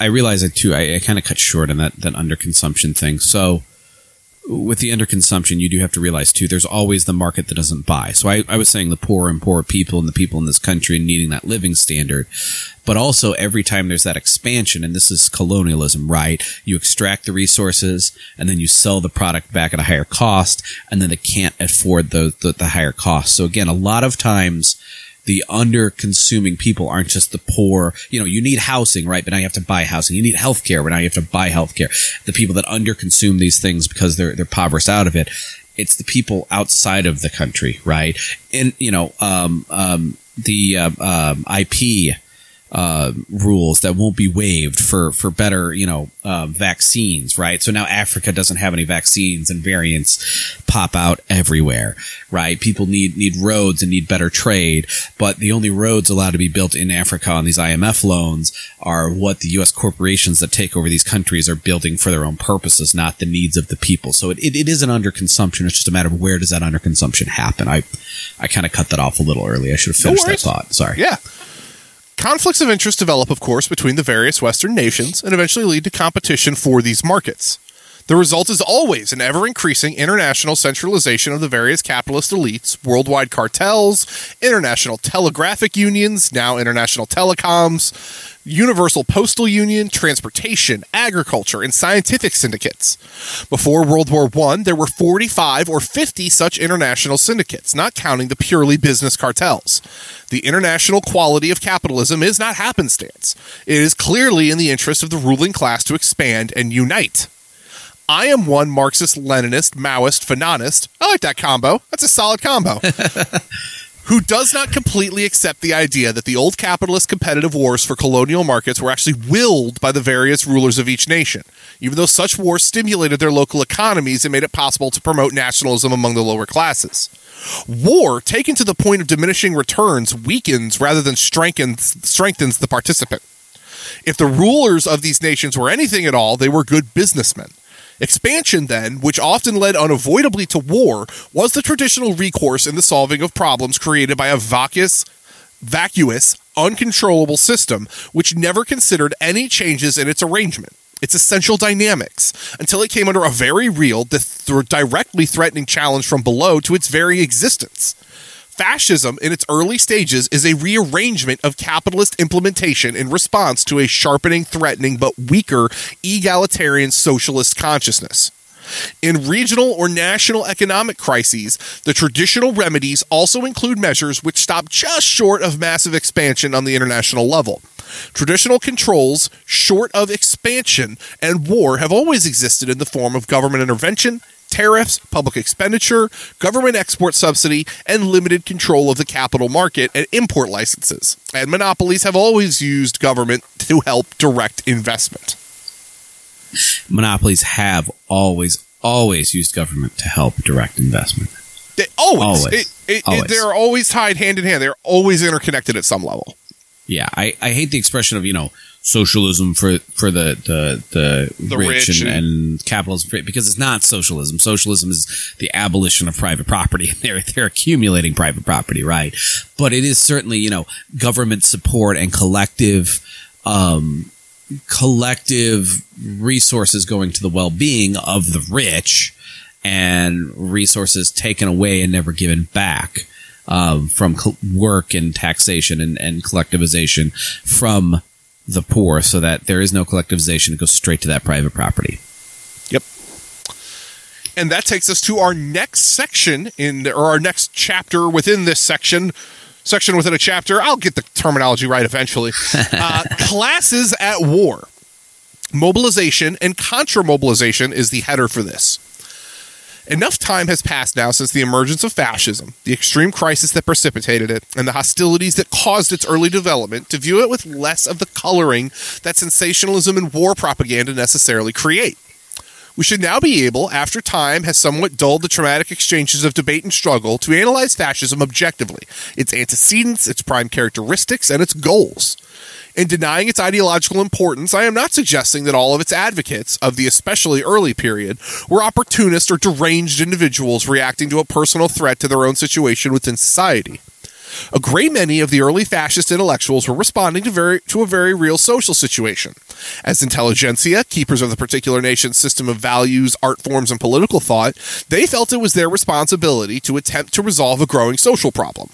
I, I realize it too. I, I kind of cut short on that, that underconsumption thing. So, with the underconsumption, you do have to realize too, there's always the market that doesn't buy. So I, I was saying the poor and poor people and the people in this country needing that living standard. But also every time there's that expansion, and this is colonialism, right? You extract the resources and then you sell the product back at a higher cost and then they can't afford the, the, the higher cost. So again, a lot of times the under consuming people aren't just the poor. You know, you need housing, right? But now you have to buy housing. You need healthcare, but now you have to buy healthcare. The people that under consume these things because they're, they're impoverished out of it. It's the people outside of the country, right? And, you know, um, um, the, uh, um, IP, uh, rules that won't be waived for for better you know uh, vaccines right? So now africa doesn't have any vaccines and variants pop out everywhere right? People need need roads and need better trade but the only roads allowed to be built in africa on these imf loans are what the us corporations that take over these countries are building for their own purposes not the needs of the people. So it, it, it is an underconsumption. It's just a matter of where does that underconsumption happen? I i kind of cut that off a little early. I should have finished that thought. Sorry. Yeah. Conflicts of interest develop, of course, between the various Western nations and eventually lead to competition for these markets. The result is always an ever increasing international centralization of the various capitalist elites, worldwide cartels, international telegraphic unions, now international telecoms, universal postal union, transportation, agriculture, and scientific syndicates. Before World War I, there were 45 or 50 such international syndicates, not counting the purely business cartels. The international quality of capitalism is not happenstance. It is clearly in the interest of the ruling class to expand and unite. I am one Marxist, Leninist, Maoist, Fanonist. I like that combo. That's a solid combo. who does not completely accept the idea that the old capitalist competitive wars for colonial markets were actually willed by the various rulers of each nation, even though such wars stimulated their local economies and made it possible to promote nationalism among the lower classes. War, taken to the point of diminishing returns, weakens rather than strengthens, strengthens the participant. If the rulers of these nations were anything at all, they were good businessmen. Expansion, then, which often led unavoidably to war, was the traditional recourse in the solving of problems created by a vacuous, vacuous, uncontrollable system which never considered any changes in its arrangement, its essential dynamics, until it came under a very real, th- directly threatening challenge from below to its very existence. Fascism, in its early stages, is a rearrangement of capitalist implementation in response to a sharpening, threatening, but weaker egalitarian socialist consciousness. In regional or national economic crises, the traditional remedies also include measures which stop just short of massive expansion on the international level. Traditional controls, short of expansion and war, have always existed in the form of government intervention, tariffs, public expenditure, government export subsidy, and limited control of the capital market and import licenses. And monopolies have always used government to help direct investment. Monopolies have always, always used government to help direct investment. They always. Always. It, it, Always. It, they're always tied hand in hand. They're always interconnected at some level. Yeah, I, I hate the expression of you know socialism for for the the the, The rich, rich and, and- capitalism for, because it's not socialism. Socialism is the abolition of private property. They're they're accumulating private property, right? But it is certainly you know government support and collective um, collective resources going to the well being of the rich and resources taken away and never given back um, from co- work and taxation and, and collectivization from the poor so that there is no collectivization. It goes straight to that private property. Yep. And that takes us to our next section in or our next chapter within this section. Section within a chapter. I'll get the terminology right eventually. Uh, classes at war. Mobilization and contra mobilization is the header for this. Enough time has passed now since the emergence of fascism, the extreme crisis that precipitated it, and the hostilities that caused its early development to view it with less of the coloring that sensationalism and war propaganda necessarily create. We should now be able, after time has somewhat dulled the traumatic exchanges of debate and struggle, to analyze fascism objectively, its antecedents, its prime characteristics, and its goals. In denying its ideological importance, I am not suggesting that all of its advocates of the especially early period were opportunist or deranged individuals reacting to a personal threat to their own situation within society. A great many of the early fascist intellectuals were responding to, very, to a very real social situation. As intelligentsia, keepers of the particular nation's system of values, art forms, and political thought, they felt it was their responsibility to attempt to resolve a growing social problem.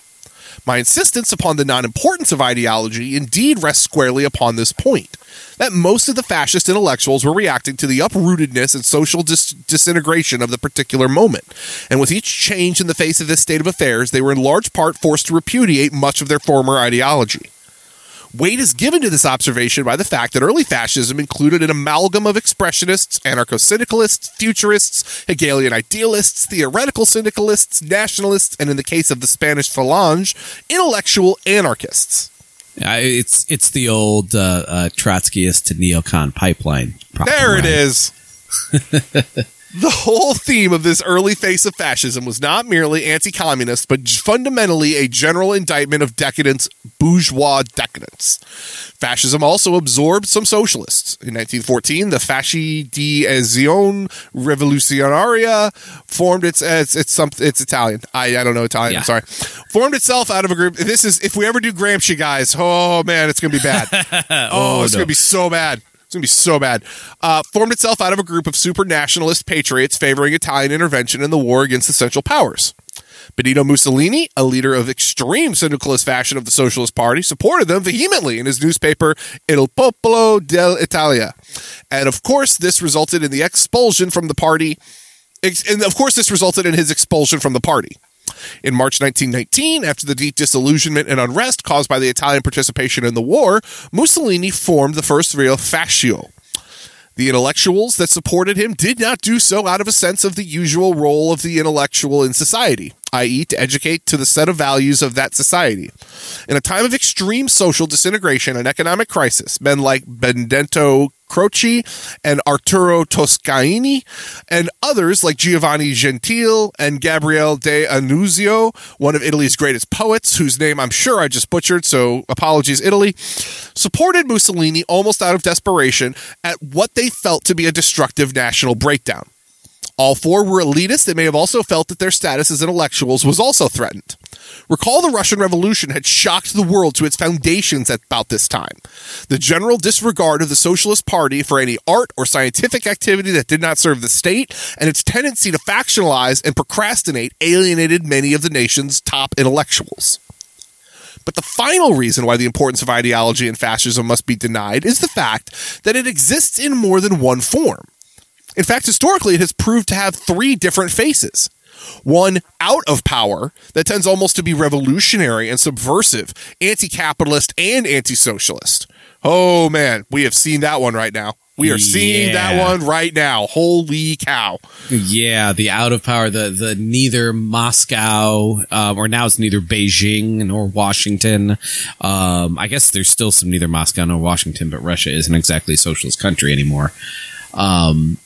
My insistence upon the non importance of ideology indeed rests squarely upon this point that most of the fascist intellectuals were reacting to the uprootedness and social dis- disintegration of the particular moment. And with each change in the face of this state of affairs, they were in large part forced to repudiate much of their former ideology. Weight is given to this observation by the fact that early fascism included an amalgam of expressionists, anarcho syndicalists, futurists, Hegelian idealists, theoretical syndicalists, nationalists, and in the case of the Spanish Falange, intellectual anarchists. Uh, it's it's the old uh, uh, Trotskyist to neocon pipeline. There it is. the whole theme of this early phase of fascism was not merely anti communist, but fundamentally a general indictment of decadence, bourgeois decadence. Fascism also absorbed some socialists. In 1914, the Fasci di Azione Rivoluzionaria formed its, it's, it's, some, it's Italian. I, I don't know Italian, Yeah. I'm sorry. Formed itself out of a group. This is, if we ever do Gramsci, guys, oh man, it's going to be bad. Oh, oh, it's no. going to be so bad. It's going to be so bad. Uh, formed itself out of a group of super nationalist patriots favoring Italian intervention in the war against the Central Powers. Benito Mussolini, a leader of extreme syndicalist fashion of the Socialist Party, supported them vehemently in his newspaper Il Popolo dell'Italia. And of course, this resulted in the expulsion from the party. And of course, this resulted in his expulsion from the party. In March 1919, after the deep disillusionment and unrest caused by the Italian participation in the war, Mussolini formed the first real fascio. The intellectuals that supported him did not do so out of a sense of the usual role of the intellectual in society, i.e., to educate to the set of values of that society. In a time of extreme social disintegration and economic crisis, men like Benedetto Croce and Arturo Toscanini, and others like Giovanni Gentile and Gabriele de Annunzio, one of Italy's greatest poets, whose name I'm sure I just butchered, so apologies, Italy, supported Mussolini almost out of desperation at what they felt to be a destructive national breakdown. All four were elitists and may have also felt that their status as intellectuals was also threatened. Recall the Russian Revolution had shocked the world to its foundations at about this time. The general disregard of the Socialist Party for any art or scientific activity that did not serve the state and its tendency to factionalize and procrastinate alienated many of the nation's top intellectuals. But the final reason why the importance of ideology and fascism must be denied is the fact that it exists in more than one form. In fact, historically, it has proved to have three different faces. One out of power that tends almost to be revolutionary and subversive, anti capitalist and anti socialist. Oh man, we have seen that one right now. We are seeing that one right now. Holy cow. Yeah, the out of power, the the neither Moscow um, or now it's neither Beijing nor Washington. Um, I guess there's still some neither Moscow nor Washington, but Russia isn't exactly a socialist country anymore. Um,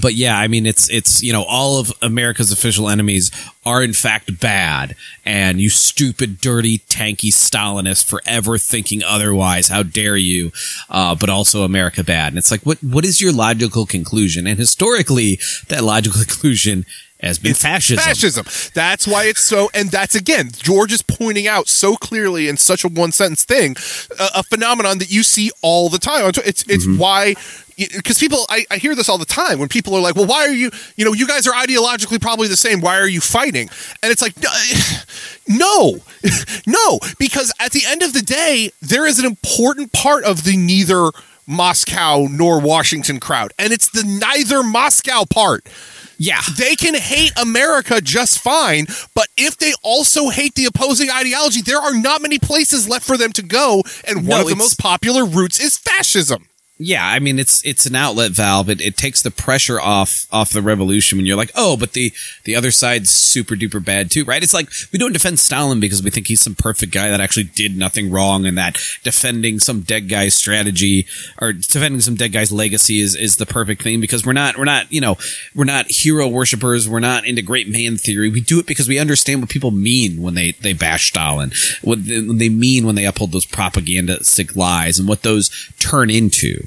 but yeah, I mean, it's it's you know all of America's official enemies are in fact bad, and you stupid, dirty, tanky Stalinist forever thinking otherwise. How dare you? Uh, but also America bad, and it's like, what what is your logical conclusion? And historically, that logical conclusion has been fascism. Fascism. That's why it's so, and that's again, George is pointing out so clearly in such a one sentence thing, a, a phenomenon that you see all the time. It's it's why. Because people, I, I hear this all the time when people are like, "Well, why are you? You know, you guys are ideologically probably the same. Why are you fighting?" And it's like, uh, no, no, because at the end of the day, there is an important part of the neither Moscow nor Washington crowd, and it's the neither Moscow part Yeah, they can hate America just fine, but if they also hate the opposing ideology, there are not many places left for them to go, and one No, of the most popular routes is fascism. Yeah. I mean, it's it's an outlet valve. It, it takes the pressure off off the revolution when you're like, oh, but the the other side's super duper bad too, right? It's like we don't defend Stalin because we think he's some perfect guy that actually did nothing wrong, and that defending some dead guy's strategy or defending some dead guy's legacy is is the perfect thing because we're not we're not you know we're not hero worshippers. We're not into great man theory. We do it because we understand what people mean when they they bash Stalin, what they, mean when they uphold those propagandistic lies, and what those turn into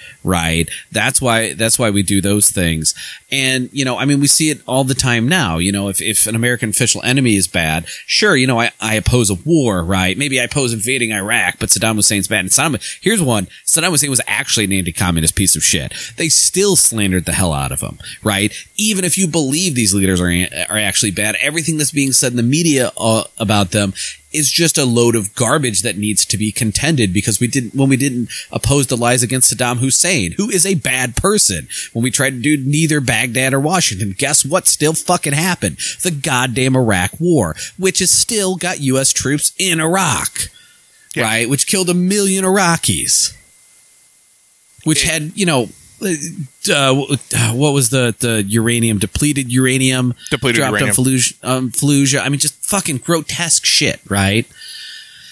right? That's why that's why we do those things. And you know i mean we see it all the time now you know if, if an american official enemy is bad sure you know I, I oppose a war right? Maybe i oppose invading iraq but saddam hussein's bad. And saddam here's one. Saddam hussein was actually an anti-communist piece of shit. They still slandered the hell out of him right? Even if you believe these leaders are, are actually bad everything that's being said in the media uh, about them is just a load of garbage that needs to be contended because we didn't when we didn't oppose the lies against Saddam Hussein, who is a bad person. When we tried to do neither Baghdad or Washington, guess what still fucking happened? The goddamn Iraq war, which has still got US troops in Iraq. Yeah. Right? Which killed a million Iraqis. Which had, you know, uh, what was the the uranium depleted uranium Depleted dropped uranium. on Fallujah, um, Fallujah. I mean, just fucking grotesque shit, right?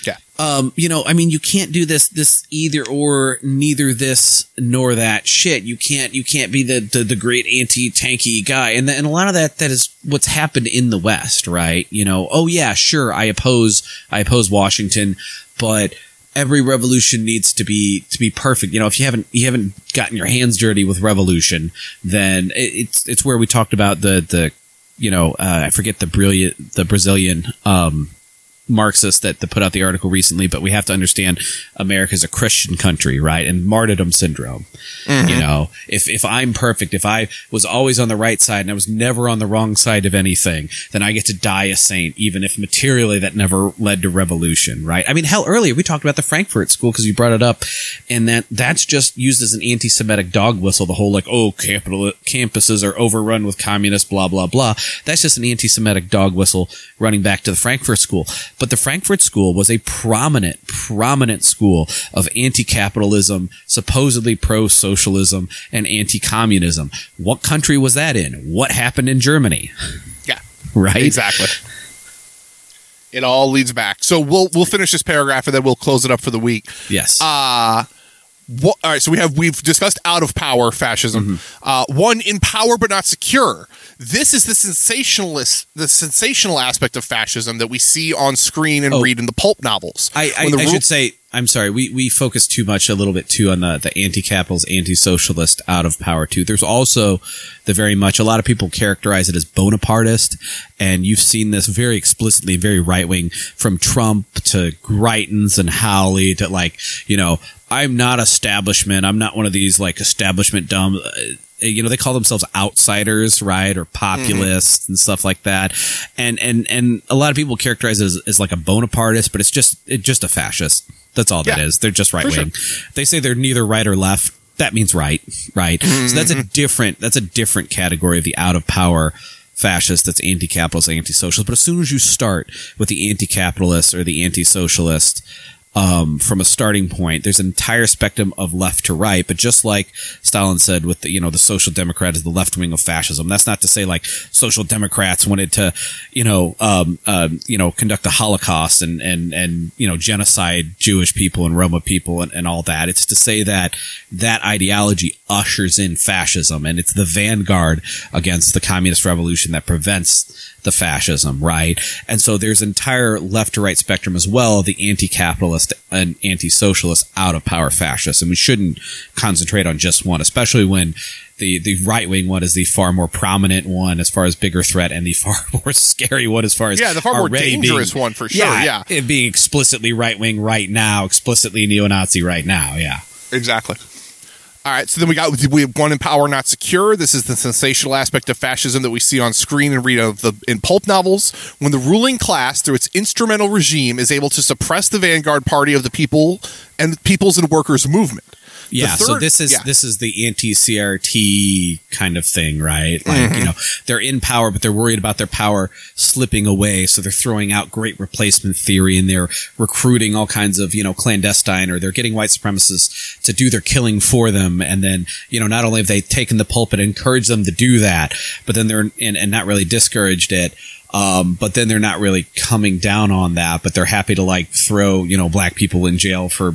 Yeah. Um, you know, I mean, you can't do this this either or neither this nor that shit. You can't you can't be the the, the great anti tanky guy, and and a lot of that that is what's happened in the West, right? You know, oh yeah, sure, I oppose I oppose Washington, but every revolution needs to be to be perfect. You know, if you haven't you haven't gotten your hands dirty with revolution, then it, it's it's where we talked about the the you know uh, I forget the brilliant the Brazilian um, Marxist that, that put out the article recently, but we have to understand America's a Christian country, right? And martyrdom syndrome. You mm-hmm. know, if, if I'm perfect, if I was always on the right side and I was never on the wrong side of anything, then I get to die a saint, even if materially that never led to revolution, right? I mean, hell, earlier we talked about the Frankfurt School because you brought it up, and that that's just used as an anti-Semitic dog whistle. The whole like, oh, capital campuses are overrun with communists, blah blah blah. That's just an anti-Semitic dog whistle running back to the Frankfurt School. But the Frankfurt School was a prominent, prominent school of anti-capitalism, supposedly pro-socialism, and anti-communism. What country was that in? What happened in Germany? Yeah. Right? Exactly. It all leads back. So we'll we'll finish this paragraph and then we'll close it up for the week. Yes. Uh what, all right, so we have we've discussed out of power fascism. Mm-hmm. Uh, one in power but not secure. This is the sensationalist, the sensational aspect of fascism that we see on screen and Oh. read in the pulp novels. I, I, I ru- should say, I'm sorry, we, we focus too much a little bit too on the, the anti-capitalist, anti-socialist out of power too. There's also the very much, a lot of people characterize it as Bonapartist, and you've seen this very explicitly, very right-wing, from Trump to Greitens and Hawley to like, you know, I'm not establishment, I'm not one of these like establishment dumb, uh, you know they call themselves outsiders right or populists and stuff like that. And and and a lot of people characterize it as, as like a bonapartist but it's just it's just a fascist. That's all that Yeah, is. They're just right sure. wing they say they're neither right or left. That means right right? So mm-hmm, that's a mm-hmm. different that's a different category of the out of power fascist that's anti-capitalist anti-socialist but as soon as you start with the anti-capitalist or the anti-socialist um, from a starting point. There's an entire spectrum of left to right, but just like Stalin said with the, you know, the social democrat is the left wing of fascism. That's not to say like social democrats wanted to, you know, um, um, you know, conduct the Holocaust and, and, and, you know, genocide Jewish people and Roma people and, and all that. It's to say that that ideology ushers in fascism and it's the vanguard against the communist revolution that prevents the fascism, right? And so there's entire left to right spectrum as well, the anti-capitalist and anti-socialist out of power fascist, And we shouldn't concentrate on just one, especially when the, the right wing one is the far more prominent one as far as bigger threat and the far more scary one as far as Yeah, the far more dangerous being- one for sure, yeah. it being explicitly right wing right now, explicitly neo-Nazi right now. Yeah. Exactly. All right, so then we got we have one in power not secure. This is the sensational aspect of fascism that we see on screen and read of the in pulp novels. When the ruling class, through its instrumental regime, is able to suppress the vanguard party of the people and peoples and workers movement. Yeah, so this is yeah. this is the anti CRT kind of thing, right? Like Mm-hmm. you know, they're in power, but they're worried about their power slipping away, so they're throwing out great replacement theory and they're recruiting all kinds of you know clandestine or they're getting white supremacists to do their killing for them, and then you know not only have they taken the pulpit and encouraged them to do that, but then they're and, and not really discouraged it. Um, but then they're not really coming down on that, but they're happy to like throw, you know, black people in jail for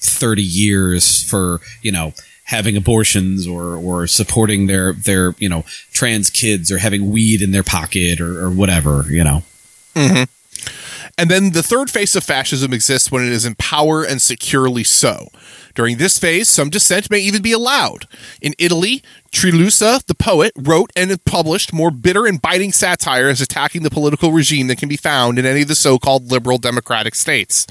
30 years for, you know, having abortions or, or supporting their, their, you know, trans kids or having weed in their pocket or, or whatever, you know. And then the third phase of fascism exists when it is in power and securely so. During this phase, some dissent may even be allowed. In Italy, Trilussa, the poet, wrote and published more bitter and biting satires attacking the political regime than can be found in any of the so-called liberal democratic states.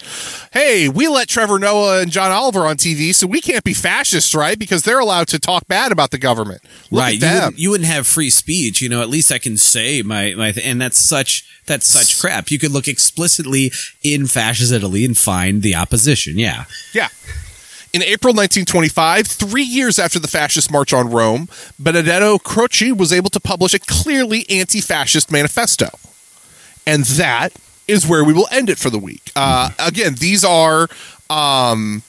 Hey, we let Trevor Noah and John Oliver on TV, so we can't be fascists, right? Because they're allowed to talk bad about the government. Look right. at You wouldn't, you wouldn't have free speech, you know, at least I can say my, my, th- and that's such, that's such crap. You could look explicitly in fascist Italy and find the opposition. Yeah. Yeah. In April 1925, three years after the fascist march on Rome, Benedetto Croce was able to publish a clearly anti fascist manifesto. And that is where we will end it for the week. Uh, again, these are. Um,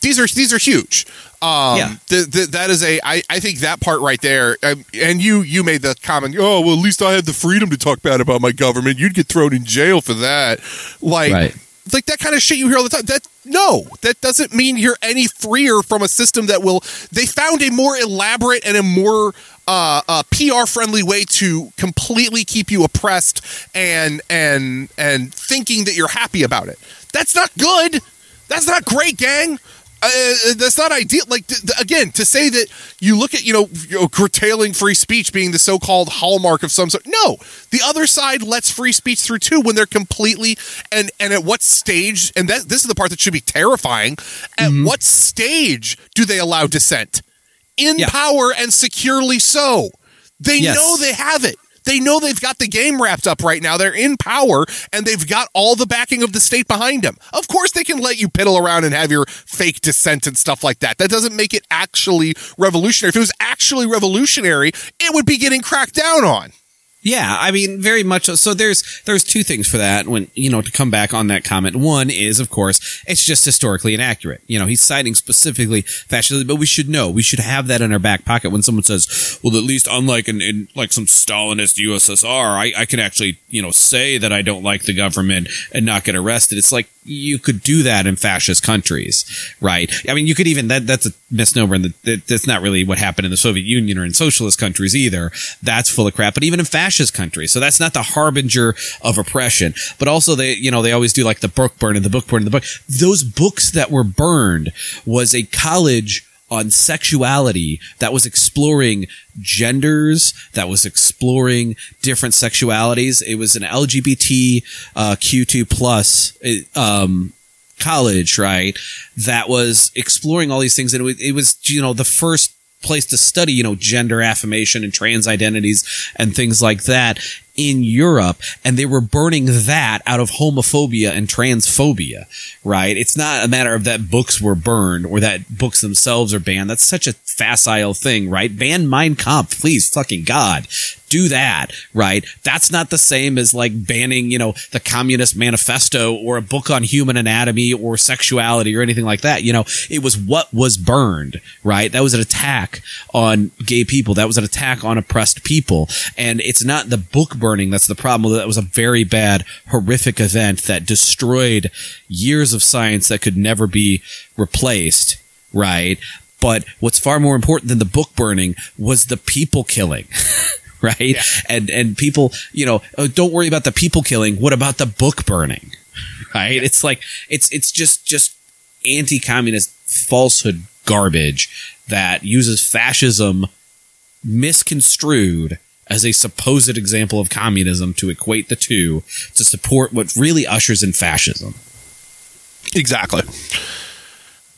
these are these are huge. Um, Yeah. th- th- that is a. I, I think that part right there. Um, and you you made the comment. Oh well, at least I had the freedom to talk bad about my government. You'd get thrown in jail for that. Like Right. Like that kind of shit you hear all the time. That no, that doesn't mean you're any freer from a system that will. They found a more elaborate and a more uh, uh, PR friendly way to completely keep you oppressed and and and thinking that you're happy about it. That's not good. That's not great, gang. Uh, that's not ideal. Like th- th- again, to say that you look at you know, you know curtailing free speech being the so-called hallmark of some sort. No, the other side lets free speech through too when they're completely and and at what stage? And that this is the part that should be terrifying. At what stage do they allow dissent? In Yeah. power and securely so. They Yes. know they have it. They know they've got the game wrapped up right now. They're in power and they've got all the backing of the state behind them. Of course, they can let you piddle around and have your fake dissent and stuff like that. That doesn't make it actually revolutionary. If it was actually revolutionary, it would be getting cracked down on. Yeah, I mean, very much. So there's there's two things for that. When you know to come back on that comment, one is of course it's just historically inaccurate. You know, he's citing specifically fascism, but we should know we should have that in our back pocket when someone says, "Well, at least unlike in, in like some Stalinist USSR, I, I can actually you know say that I don't like the government and not get arrested." It's like you could do that in fascist countries, right? I mean, you could even that that's a misnomer, and that, that's not really what happened in the Soviet Union or in socialist countries either. That's full of crap. But even in fascist countries, so that's not the harbinger of oppression. But also, they you know they always do like the book burn and the book burn and the book. Those books that were burned was a college on sexuality that was exploring genders, that was exploring different sexualities. It was an LGBT uh, Q2 plus um, college, right? That was exploring all these things, and it was, it was you know the first place to study, you know, gender affirmation and trans identities and things like that in Europe. And they were burning that out of homophobia and transphobia, right? It's not a matter of that books were burned or that books themselves are banned. That's such a facile thing, right? Ban Mein Kampf, please, fucking God do that, right? That's not the same as like banning, you know, the Communist Manifesto or a book on human anatomy or sexuality or anything like that. You know, it was what was burned, right? That was an attack on gay people. That was an attack on oppressed people. And it's not the book burning that's the problem. That was a very bad, horrific event that destroyed years of science that could never be replaced, right? But what's far more important than the book burning was the people killing. right? Yeah. And and people, you know, oh, don't worry about the people killing. What about the book burning? Right? It's like it's it's just just anti-communist falsehood garbage that uses fascism misconstrued as a supposed example of communism to equate the two to support what really ushers in fascism. Exactly.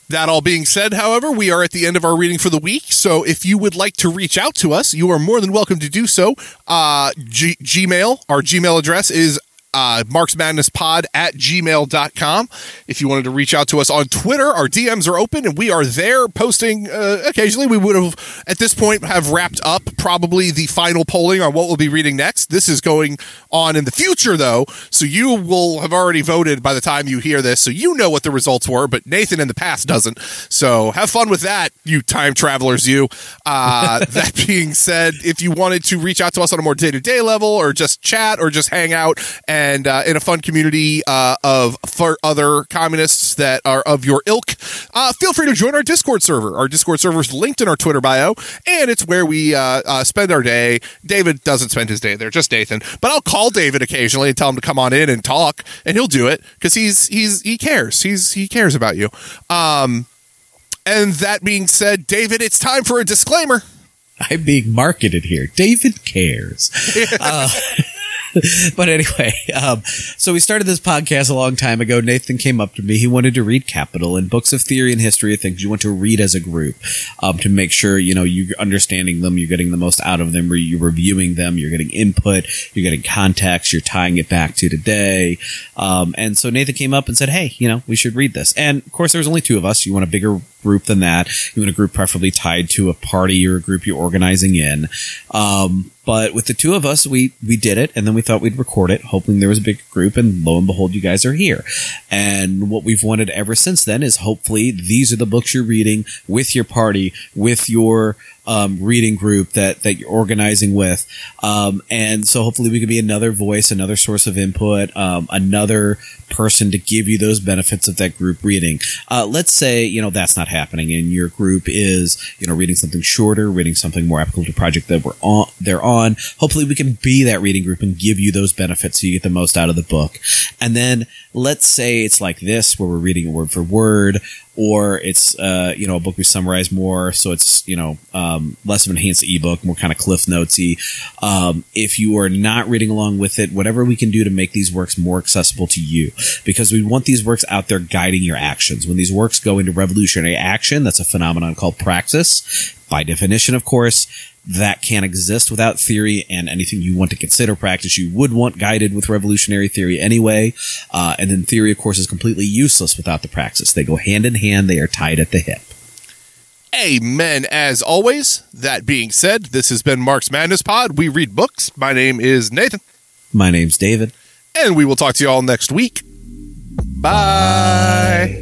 That all being said, however, we are at the end of our reading for the week. So if you would like to reach out to us, you are more than welcome to do so. Uh, G- Gmail, our Gmail address is uh, Marks at gmail.com. If you wanted to reach out to us on Twitter, our DMs are open and we are there posting uh, occasionally. We would have, at this point, have wrapped up probably the final polling on what we'll be reading next. This is going on in the future, though, so you will have already voted by the time you hear this, so you know what the results were, but Nathan in the past doesn't. So have fun with that, you time travelers, you. Uh, that being said, if you wanted to reach out to us on a more day to day level or just chat or just hang out and and uh, in a fun community uh, of for other communists that are of your ilk, uh, feel free to join our Discord server. Our Discord server is linked in our Twitter bio, and it's where we uh, uh, spend our day. David doesn't spend his day there, just Nathan. But I'll call David occasionally and tell him to come on in and talk, and he'll do it because he's he's he cares. He's he cares about you. Um, and that being said, David, it's time for a disclaimer. I'm being marketed here. David cares. uh, but anyway, um, so we started this podcast a long time ago. Nathan came up to me. He wanted to read Capital and books of theory and history of things you want to read as a group um, to make sure you know you're understanding them, you're getting the most out of them, you're reviewing them, you're getting input, you're getting context, you're tying it back to today. Um, and so Nathan came up and said, "Hey, you know, we should read this." And of course, there's only two of us. You want a bigger group than that. You want a group preferably tied to a party or a group you're organizing in. Um, but with the two of us, we we did it, and then we thought we'd record it, hoping there was a big group, and lo and behold, you guys are here. And what we've wanted ever since then is hopefully these are the books you're reading with your party, with your um, reading group that that you're organizing with, um, and so hopefully we can be another voice, another source of input, um, another person to give you those benefits of that group reading. Uh, let's say you know that's not happening, and your group is you know reading something shorter, reading something more applicable to project that we're on. They're on. Hopefully we can be that reading group and give you those benefits so you get the most out of the book. And then let's say it's like this, where we're reading word for word or it's uh, you know a book we summarize more, so it's you know um, less of an enhanced ebook, more kind of cliff notesy. Um, if you are not reading along with it, whatever we can do to make these works more accessible to you, because we want these works out there guiding your actions. When these works go into revolutionary action, that's a phenomenon called praxis. By definition, of course, that can't exist without theory and anything you want to consider practice you would want guided with revolutionary theory anyway uh, and then theory of course is completely useless without the praxis they go hand in hand they are tied at the hip Amen. As always, that being said, this has been Marx Madness Pod. We read books. My name is Nathan, My name's David. and we will talk to you all next week. Bye.